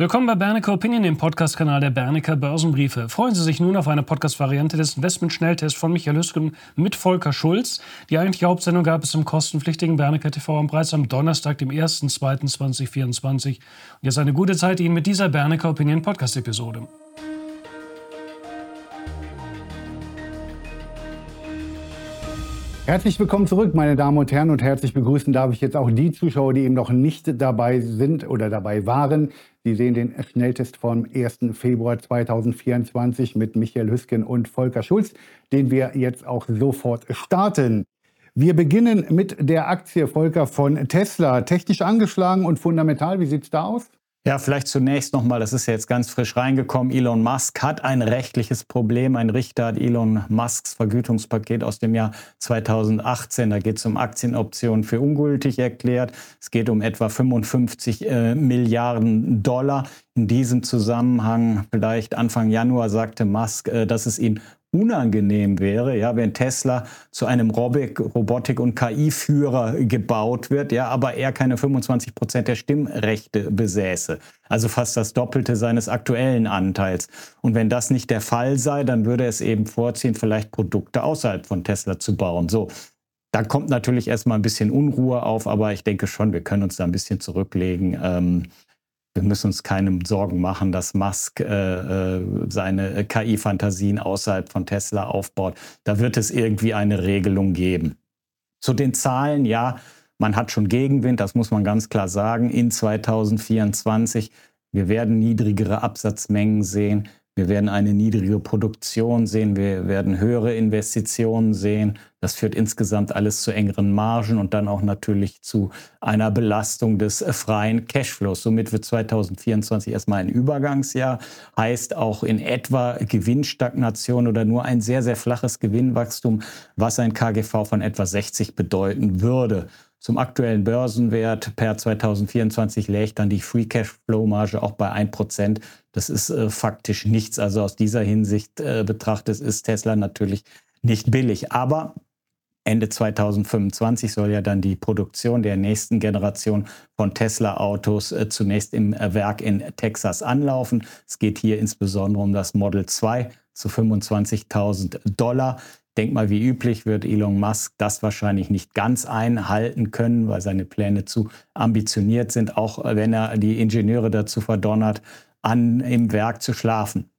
Willkommen bei Bernecker Opinion, dem Podcast-Kanal der Bernecker Börsenbriefe. Freuen Sie sich nun auf eine Podcast-Variante des Investment-Schnelltests von Michael Hüsken mit Volker Schulz. Die eigentliche Hauptsendung gab es im kostenpflichtigen Bernecker TV am bereits am Donnerstag, dem 1.2.2024. Und jetzt eine gute Zeit Ihnen mit dieser Bernecker Opinion Podcast-Episode. Herzlich willkommen zurück, meine Damen und Herren, und herzlich begrüßen darf ich jetzt auch die Zuschauer, die eben noch nicht dabei sind oder dabei waren. Sie sehen den Schnelltest vom 1. Februar 2024 mit Michael Hüsken und Volker Schulz, den wir jetzt auch sofort starten. Wir beginnen mit der Aktie Volker von Tesla. Technisch angeschlagen und fundamental, wie sieht es da aus? Ja, vielleicht zunächst nochmal, das ist ja jetzt ganz frisch reingekommen. Elon Musk hat ein rechtliches Problem. Ein Richter hat Elon Musks Vergütungspaket aus dem Jahr 2018, da geht es um Aktienoptionen für ungültig erklärt. Es geht um etwa 55 äh, Milliarden Dollar. In diesem Zusammenhang, vielleicht Anfang Januar, sagte Musk, äh, dass es ihn unangenehm wäre, ja, wenn Tesla zu einem Robotik- und KI-Führer gebaut wird, ja, aber er keine 25 Prozent der Stimmrechte besäße. Also fast das Doppelte seines aktuellen Anteils. Und wenn das nicht der Fall sei, dann würde es eben vorziehen, vielleicht Produkte außerhalb von Tesla zu bauen. So. Da kommt natürlich erstmal ein bisschen Unruhe auf, aber ich denke schon, wir können uns da ein bisschen zurücklegen. Ähm, wir müssen uns keine Sorgen machen, dass Musk äh, äh seine KI-Fantasien außerhalb von Tesla aufbaut. Da wird es irgendwie eine Regelung geben. Zu den Zahlen, ja, man hat schon Gegenwind, das muss man ganz klar sagen, in 2024. Wir werden niedrigere Absatzmengen sehen. Wir werden eine niedrige Produktion sehen, wir werden höhere Investitionen sehen. Das führt insgesamt alles zu engeren Margen und dann auch natürlich zu einer Belastung des freien Cashflows. Somit wird 2024 erstmal ein Übergangsjahr, heißt auch in etwa Gewinnstagnation oder nur ein sehr, sehr flaches Gewinnwachstum, was ein KGV von etwa 60 bedeuten würde. Zum aktuellen Börsenwert per 2024 lägt dann die Free Cashflow Marge auch bei 1%. Das ist äh, faktisch nichts. Also aus dieser Hinsicht äh, betrachtet ist Tesla natürlich nicht billig. Aber Ende 2025 soll ja dann die Produktion der nächsten Generation von Tesla-Autos äh, zunächst im äh, Werk in Texas anlaufen. Es geht hier insbesondere um das Model 2 zu 25.000 Dollar denke mal, wie üblich wird Elon Musk das wahrscheinlich nicht ganz einhalten können, weil seine Pläne zu ambitioniert sind, auch wenn er die Ingenieure dazu verdonnert, an im Werk zu schlafen.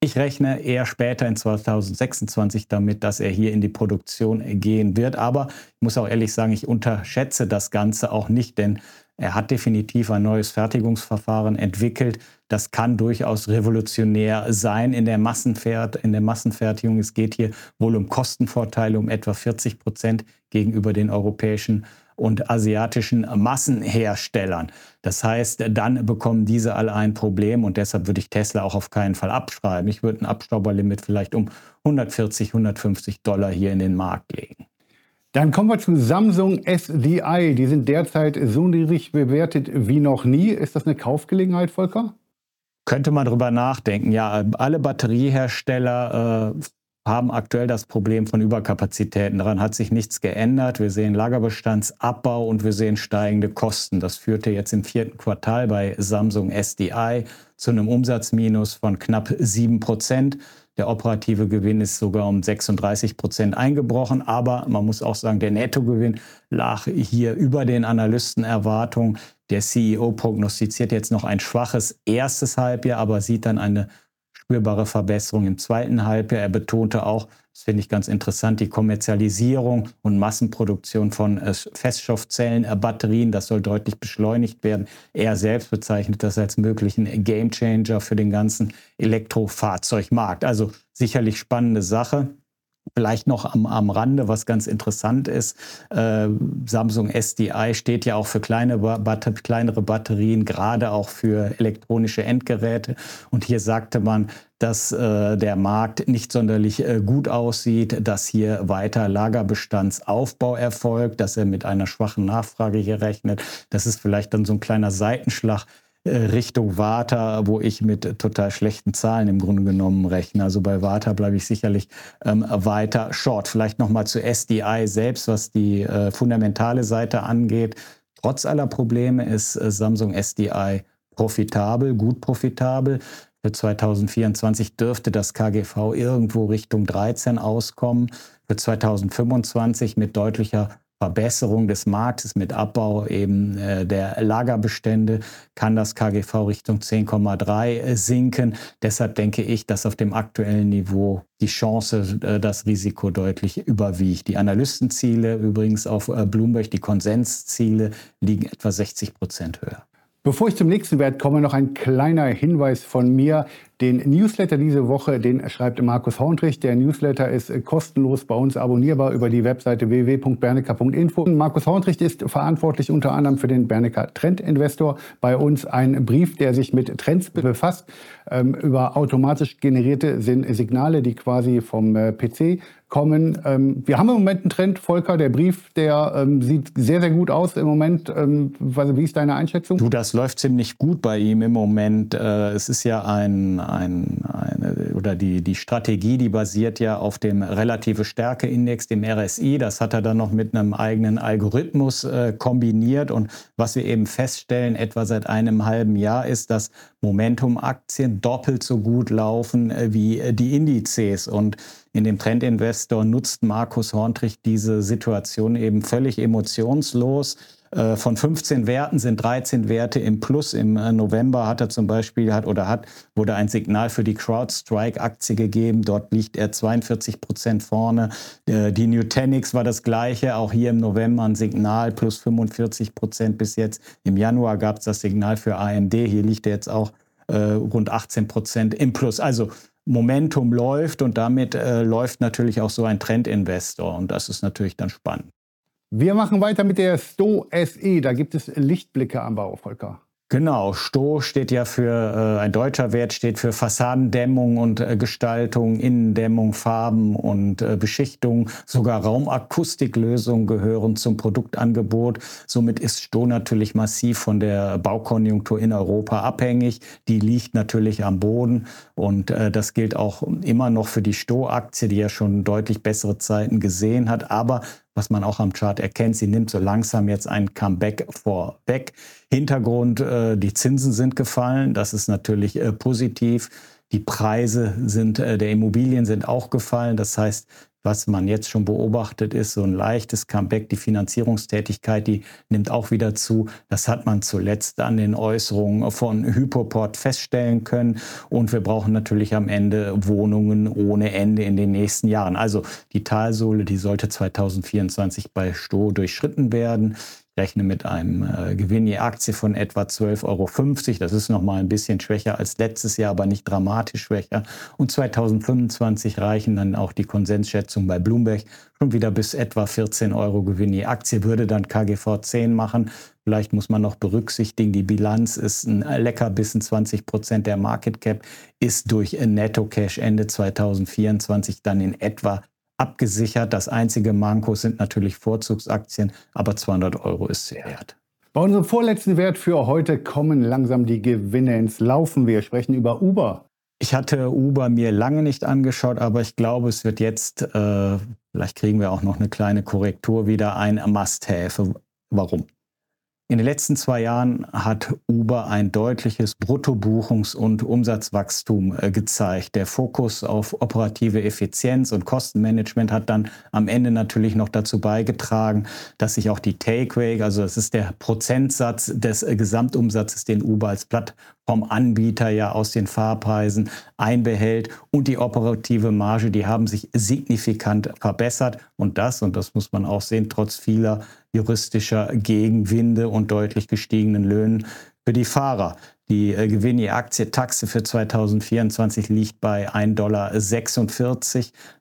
Ich rechne eher später in 2026 damit, dass er hier in die Produktion gehen wird. Aber ich muss auch ehrlich sagen, ich unterschätze das Ganze auch nicht, denn er hat definitiv ein neues Fertigungsverfahren entwickelt. Das kann durchaus revolutionär sein in der, Massenfert in der Massenfertigung. Es geht hier wohl um Kostenvorteile um etwa 40 Prozent gegenüber den europäischen und asiatischen Massenherstellern. Das heißt, dann bekommen diese alle ein Problem und deshalb würde ich Tesla auch auf keinen Fall abschreiben. Ich würde ein Abstauberlimit vielleicht um 140, 150 Dollar hier in den Markt legen. Dann kommen wir zu Samsung SDI. Die sind derzeit so niedrig bewertet wie noch nie. Ist das eine Kaufgelegenheit, Volker? Könnte man darüber nachdenken. Ja, alle Batteriehersteller äh, haben aktuell das Problem von Überkapazitäten. Daran hat sich nichts geändert. Wir sehen Lagerbestandsabbau und wir sehen steigende Kosten. Das führte jetzt im vierten Quartal bei Samsung SDI zu einem Umsatzminus von knapp 7 Prozent. Der operative Gewinn ist sogar um 36 Prozent eingebrochen. Aber man muss auch sagen, der Nettogewinn lag hier über den Analystenerwartungen. Der CEO prognostiziert jetzt noch ein schwaches erstes Halbjahr, aber sieht dann eine spürbare Verbesserung im zweiten Halbjahr. Er betonte auch, das finde ich ganz interessant, die Kommerzialisierung und Massenproduktion von äh, Feststoffzellenbatterien. Das soll deutlich beschleunigt werden. Er selbst bezeichnet das als möglichen Gamechanger für den ganzen Elektrofahrzeugmarkt. Also sicherlich spannende Sache. Vielleicht noch am, am Rande, was ganz interessant ist, äh, Samsung SDI steht ja auch für kleine, Batter kleinere Batterien, gerade auch für elektronische Endgeräte. Und hier sagte man, dass äh, der Markt nicht sonderlich äh, gut aussieht, dass hier weiter Lagerbestandsaufbau erfolgt, dass er mit einer schwachen Nachfrage hier rechnet. Das ist vielleicht dann so ein kleiner Seitenschlag Richtung Warta, wo ich mit total schlechten Zahlen im Grunde genommen rechne. Also bei Warta bleibe ich sicherlich ähm, weiter short. Vielleicht nochmal zu SDI selbst, was die äh, fundamentale Seite angeht. Trotz aller Probleme ist äh, Samsung SDI profitabel, gut profitabel. Für 2024 dürfte das KGV irgendwo Richtung 13 auskommen. Für 2025 mit deutlicher Verbesserung des Marktes, mit Abbau eben äh, der Lagerbestände kann das KGV Richtung 10,3 sinken. Deshalb denke ich, dass auf dem aktuellen Niveau die Chance, äh, das Risiko deutlich überwiegt. Die Analystenziele übrigens auf äh, Bloomberg, die Konsensziele liegen etwa 60 Prozent höher. Bevor ich zum nächsten Wert komme, noch ein kleiner Hinweis von mir. Den Newsletter diese Woche, den schreibt Markus Horntrich. Der Newsletter ist kostenlos bei uns abonnierbar über die Webseite www.bernecker.info. Markus Horntrich ist verantwortlich unter anderem für den Bernecker Trend Investor. Bei uns ein Brief, der sich mit Trends befasst, ähm, über automatisch generierte Signale, die quasi vom äh, PC kommen. Ähm, wir haben im Moment einen Trend, Volker. Der Brief, der ähm, sieht sehr, sehr gut aus im Moment. Wie ist deine Einschätzung? Du, das läuft ziemlich gut bei ihm im Moment. Äh, es ist ja ein, ein, eine, oder die, die Strategie, die basiert ja auf dem relative Stärkeindex, dem RSI. Das hat er dann noch mit einem eigenen Algorithmus äh, kombiniert. Und was wir eben feststellen, etwa seit einem halben Jahr, ist, dass Momentum-Aktien doppelt so gut laufen äh, wie äh, die Indizes. Und in dem Trendinvestor nutzt Markus Horntrich diese Situation eben völlig emotionslos. Äh, von 15 Werten sind 13 Werte im Plus. Im November hat er zum Beispiel hat oder hat wurde ein Signal für die CrowdStrike-Aktie gegeben. Dort liegt er 42 Prozent vorne. Die Nutanix war das gleiche. Auch hier im November ein Signal plus 45 Prozent bis jetzt. Im Januar gab es das Signal für AMD. Hier liegt er jetzt auch äh, rund 18 Prozent im Plus. Also Momentum läuft und damit äh, läuft natürlich auch so ein Trendinvestor und das ist natürlich dann spannend. Wir machen weiter mit der Sto SE. Da gibt es Lichtblicke am Bau, Volker. Genau, Sto steht ja für, äh, ein deutscher Wert steht für Fassadendämmung und äh, Gestaltung, Innendämmung, Farben und äh, Beschichtung. Sogar Raumakustiklösungen gehören zum Produktangebot. Somit ist Sto natürlich massiv von der Baukonjunktur in Europa abhängig. Die liegt natürlich am Boden und äh, das gilt auch immer noch für die Sto-Aktie, die ja schon deutlich bessere Zeiten gesehen hat. Aber was man auch am Chart erkennt. Sie nimmt so langsam jetzt ein Comeback vorweg. Hintergrund, äh, die Zinsen sind gefallen. Das ist natürlich äh, positiv. Die Preise sind, äh, der Immobilien sind auch gefallen. Das heißt, was man jetzt schon beobachtet, ist so ein leichtes Comeback. Die Finanzierungstätigkeit, die nimmt auch wieder zu. Das hat man zuletzt an den Äußerungen von Hypoport feststellen können. Und wir brauchen natürlich am Ende Wohnungen ohne Ende in den nächsten Jahren. Also die Talsohle, die sollte 2024 bei Sto durchschritten werden rechne mit einem äh, Gewinn je Aktie von etwa 12,50 Euro. Das ist noch mal ein bisschen schwächer als letztes Jahr, aber nicht dramatisch schwächer. Und 2025 reichen dann auch die Konsensschätzungen bei Bloomberg schon wieder bis etwa 14 Euro Gewinn je Aktie, würde dann KGV 10 machen. Vielleicht muss man noch berücksichtigen, die Bilanz ist ein Leckerbissen, 20 Prozent der Market Cap ist durch Netto Cash Ende 2024 dann in etwa abgesichert. Das einzige Manko sind natürlich Vorzugsaktien, aber 200 Euro ist sie wert. Bei unserem vorletzten Wert für heute kommen langsam die Gewinne ins Laufen. Wir sprechen über Uber. Ich hatte Uber mir lange nicht angeschaut, aber ich glaube, es wird jetzt, äh, vielleicht kriegen wir auch noch eine kleine Korrektur wieder, ein Must-Have. Warum? In den letzten zwei Jahren hat Uber ein deutliches Bruttobuchungs- und Umsatzwachstum äh, gezeigt. Der Fokus auf operative Effizienz und Kostenmanagement hat dann am Ende natürlich noch dazu beigetragen, dass sich auch die Take-Rate, also das ist der Prozentsatz des äh, Gesamtumsatzes, den Uber als Plattformanbieter ja aus den Fahrpreisen einbehält und die operative Marge, die haben sich signifikant verbessert und das, und das muss man auch sehen, trotz vieler juristischer Gegenwinde und deutlich gestiegenen Löhnen für die Fahrer. Die äh, Gewinn je Aktie Taxe für 2024 liegt bei 1,46 Dollar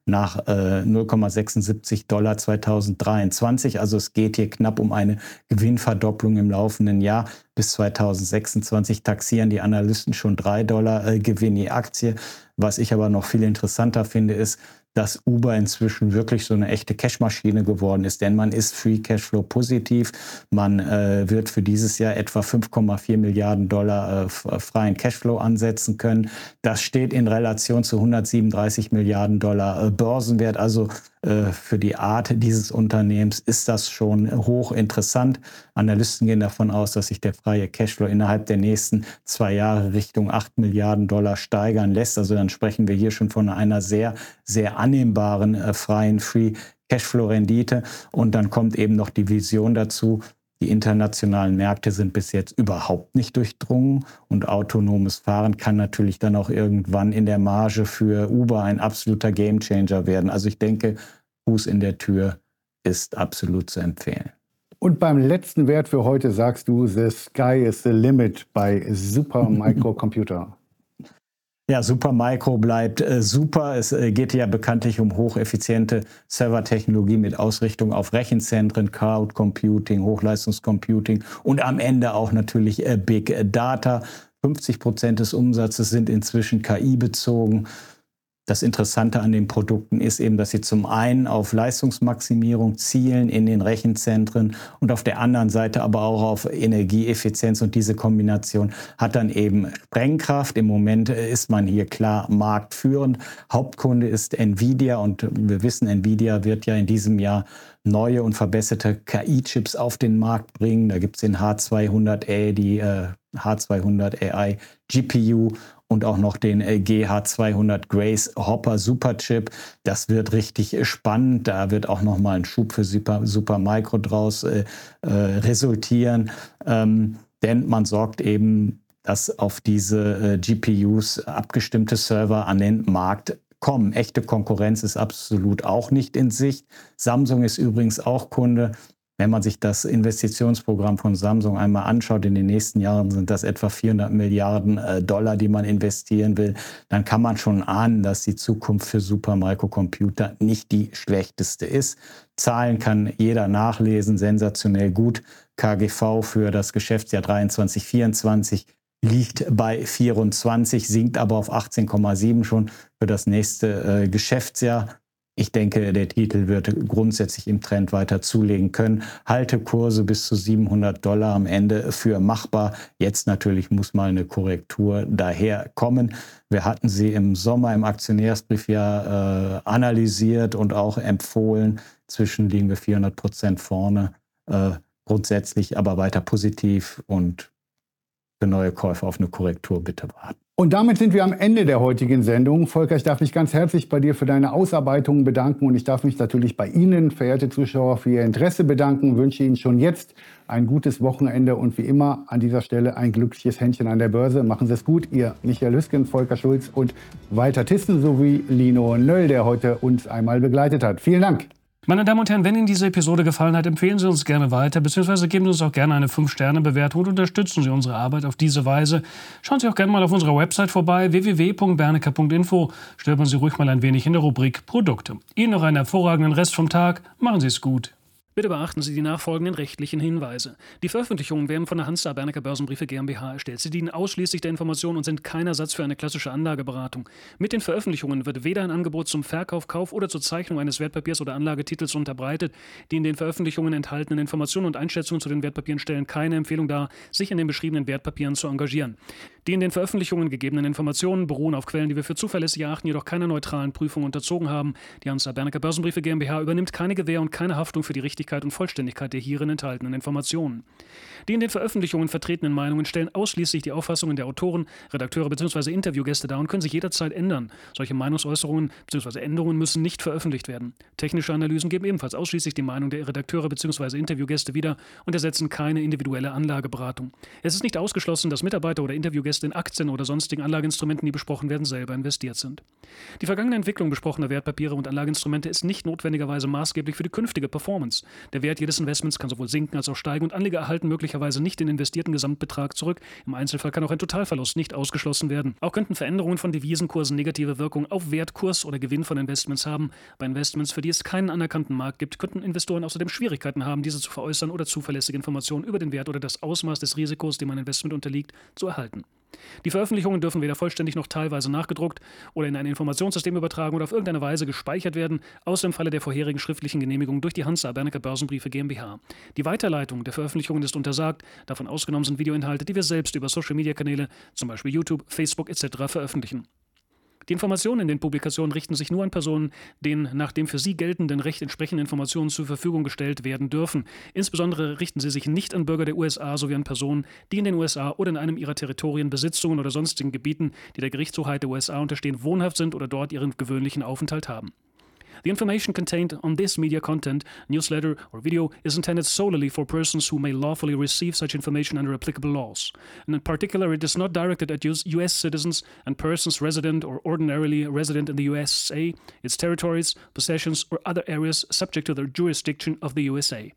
nach äh, 0,76 Dollar 2023. Also es geht hier knapp um eine Gewinnverdopplung im laufenden Jahr. Bis 2026 taxieren die Analysten schon 3 Dollar äh, Gewinn je Aktie. Was ich aber noch viel interessanter finde, ist, dass Uber inzwischen wirklich so eine echte Cashmaschine geworden ist, denn man ist Free Cashflow positiv. Man äh, wird für dieses Jahr etwa 5,4 Milliarden Dollar äh, freien Cashflow ansetzen können. Das steht in Relation zu 137 Milliarden Dollar äh, Börsenwert. Also äh, für die Art dieses Unternehmens ist das schon hochinteressant. Analysten gehen davon aus, dass sich der freie Cashflow innerhalb der nächsten zwei Jahre Richtung 8 Milliarden Dollar steigern lässt. Also dann sprechen wir hier schon von einer sehr, sehr annehmbaren äh, freien Free Cashflow-Rendite. Und dann kommt eben noch die Vision dazu, die internationalen Märkte sind bis jetzt überhaupt nicht durchdrungen und autonomes Fahren kann natürlich dann auch irgendwann in der Marge für Uber ein absoluter Gamechanger werden. Also ich denke, Fuß in der Tür ist absolut zu empfehlen. Und beim letzten Wert für heute sagst du, the sky is the limit bei Super Microcomputer. Ja, Supermicro bleibt äh, super. Es äh, geht ja bekanntlich um hocheffiziente Servertechnologie mit Ausrichtung auf Rechenzentren, Cloud Computing, Hochleistungscomputing und am Ende auch natürlich äh, Big Data. 50 Prozent des Umsatzes sind inzwischen KI bezogen. Das Interessante an den Produkten ist eben, dass sie zum einen auf Leistungsmaximierung zielen in den Rechenzentren und auf der anderen Seite aber auch auf Energieeffizienz. Und diese Kombination hat dann eben Sprengkraft. Im Moment ist man hier klar marktführend. Hauptkunde ist Nvidia und wir wissen, Nvidia wird ja in diesem Jahr neue und verbesserte KI-Chips auf den Markt bringen. Da gibt es den H200A, die äh, H200 AI GPU und auch noch den äh, GH200 Grace Hopper Superchip. Das wird richtig spannend. Da wird auch noch mal ein Schub für Super, Super Micro draus äh, äh, resultieren. Ähm, denn man sorgt eben, dass auf diese äh, GPUs abgestimmte Server an den Markt kommen. Echte Konkurrenz ist absolut auch nicht in Sicht. Samsung ist übrigens auch Kunde. Wenn man sich das Investitionsprogramm von Samsung einmal anschaut, in den nächsten Jahren sind das etwa 400 Milliarden äh, Dollar, die man investieren will, dann kann man schon ahnen, dass die Zukunft für Supermicrocomputer nicht die schlechteste ist. Zahlen kann jeder nachlesen, sensationell gut. KGV für das Geschäftsjahr 23, 24 liegt bei 24, sinkt aber auf 18,7 schon für das nächste äh, Geschäftsjahr. Ich denke, der Titel wird grundsätzlich im Trend weiter zulegen können. Haltekurse bis zu 700 Dollar am Ende für machbar. Jetzt natürlich muss mal eine Korrektur daherkommen. Wir hatten sie im Sommer im Aktionärsbrief ja äh, analysiert und auch empfohlen. Zwischen liegen wir 400 Prozent vorne. Äh, grundsätzlich aber weiter positiv und für neue Käufe auf eine Korrektur bitte warten. Und damit sind wir am Ende der heutigen Sendung. Volker, ich darf mich ganz herzlich bei dir für deine Ausarbeitungen bedanken und ich darf mich natürlich bei Ihnen, verehrte Zuschauer, für Ihr Interesse bedanken. Ich wünsche Ihnen schon jetzt ein gutes Wochenende und wie immer an dieser Stelle ein glückliches Händchen an der Börse. Machen Sie es gut, Ihr Michael Hüsken, Volker Schulz und Walter Thyssen sowie Lino Nöll, der heute uns einmal begleitet hat. Vielen Dank. Meine Damen und Herren, wenn Ihnen diese Episode gefallen hat, empfehlen Sie uns gerne weiter, beziehungsweise geben Sie uns auch gerne eine 5-Sterne-Bewertung und unterstützen Sie unsere Arbeit auf diese Weise. Schauen Sie auch gerne mal auf unserer Website vorbei, www.bernecker.info. Stöbern Sie ruhig mal ein wenig in der Rubrik Produkte. Ihnen noch einen hervorragenden Rest vom Tag. Machen Sie es gut. Bitte beachten Sie die nachfolgenden rechtlichen Hinweise. Die Veröffentlichungen werden von der Hansa Bernecker Börsenbriefe GmbH erstellt. Sie dienen ausschließlich der Information und sind kein Ersatz für eine klassische Anlageberatung. Mit den Veröffentlichungen wird weder ein Angebot zum Verkauf, Kauf oder zur Zeichnung eines Wertpapiers oder Anlagetitels unterbreitet. Die in den Veröffentlichungen enthaltenen Informationen und Einschätzungen zu den Wertpapieren stellen keine Empfehlung dar, sich in den beschriebenen Wertpapieren zu engagieren. Die in den Veröffentlichungen gegebenen Informationen beruhen auf Quellen, die wir für zuverlässig erachten, jedoch keiner neutralen Prüfung unterzogen haben. Die Hansa Bernecker Börsenbriefe GmbH übernimmt keine Gewähr und keine Haftung für die Richtigkeit Richtigkeit und Vollständigkeit der hierin enthaltenen Informationen. Die in den Veröffentlichungen vertretenen Meinungen stellen ausschließlich die Auffassungen der Autoren, Redakteure bzw. Interviewgäste dar und können sich jederzeit ändern. Solche Meinungsäußerungen bzw. Änderungen müssen nicht veröffentlicht werden. Technische Analysen geben ebenfalls ausschließlich die Meinung der Redakteure bzw. Interviewgäste wieder und ersetzen keine individuelle Anlageberatung. Es ist nicht ausgeschlossen, dass Mitarbeiter oder Interviewgäste in Aktien oder sonstigen Anlageinstrumenten, die besprochen werden, selber investiert sind. Die vergangene Entwicklung besprochener Wertpapiere und Anlageinstrumente ist nicht notwendigerweise maßgeblich für die künftige Performance. Der Wert jedes Investments kann sowohl sinken als auch steigen und Anleger erhalten möglicherweise nicht den investierten Gesamtbetrag zurück. Im Einzelfall kann auch ein Totalverlust nicht ausgeschlossen werden. Auch könnten Veränderungen von Devisenkursen negative Wirkung auf Wertkurs oder Gewinn von Investments haben. Bei Investments, für die es keinen anerkannten Markt gibt, könnten Investoren außerdem Schwierigkeiten haben, diese zu veräußern oder zuverlässige Informationen über den Wert oder das Ausmaß des Risikos, dem ein Investment unterliegt, zu erhalten. Die Veröffentlichungen dürfen weder vollständig noch teilweise nachgedruckt oder in ein Informationssystem übertragen oder auf irgendeine Weise gespeichert werden, außer im Falle der vorherigen schriftlichen Genehmigung durch die Hansa Bernecker Börsenbriefe GmbH. Die Weiterleitung der Veröffentlichungen ist untersagt, davon ausgenommen sind Videoinhalte, die wir selbst über Social-Media-Kanäle, zum Beispiel YouTube, Facebook etc. veröffentlichen. Die Informationen in den Publikationen richten sich nur an Personen, denen nach dem für sie geltenden Recht entsprechende Informationen zur Verfügung gestellt werden dürfen. Insbesondere richten sie sich nicht an Bürger der USA sowie an Personen, die in den USA oder in einem ihrer Territorien, Besitzungen oder sonstigen Gebieten, die der Gerichtshoheit der USA unterstehen, wohnhaft sind oder dort ihren gewöhnlichen Aufenthalt haben. The information contained on this media content, newsletter, or video is intended solely for persons who may lawfully receive such information under applicable laws. And in particular, it is not directed at U.S. citizens and persons resident or ordinarily resident in the USA, its territories, possessions, or other areas subject to the jurisdiction of the USA.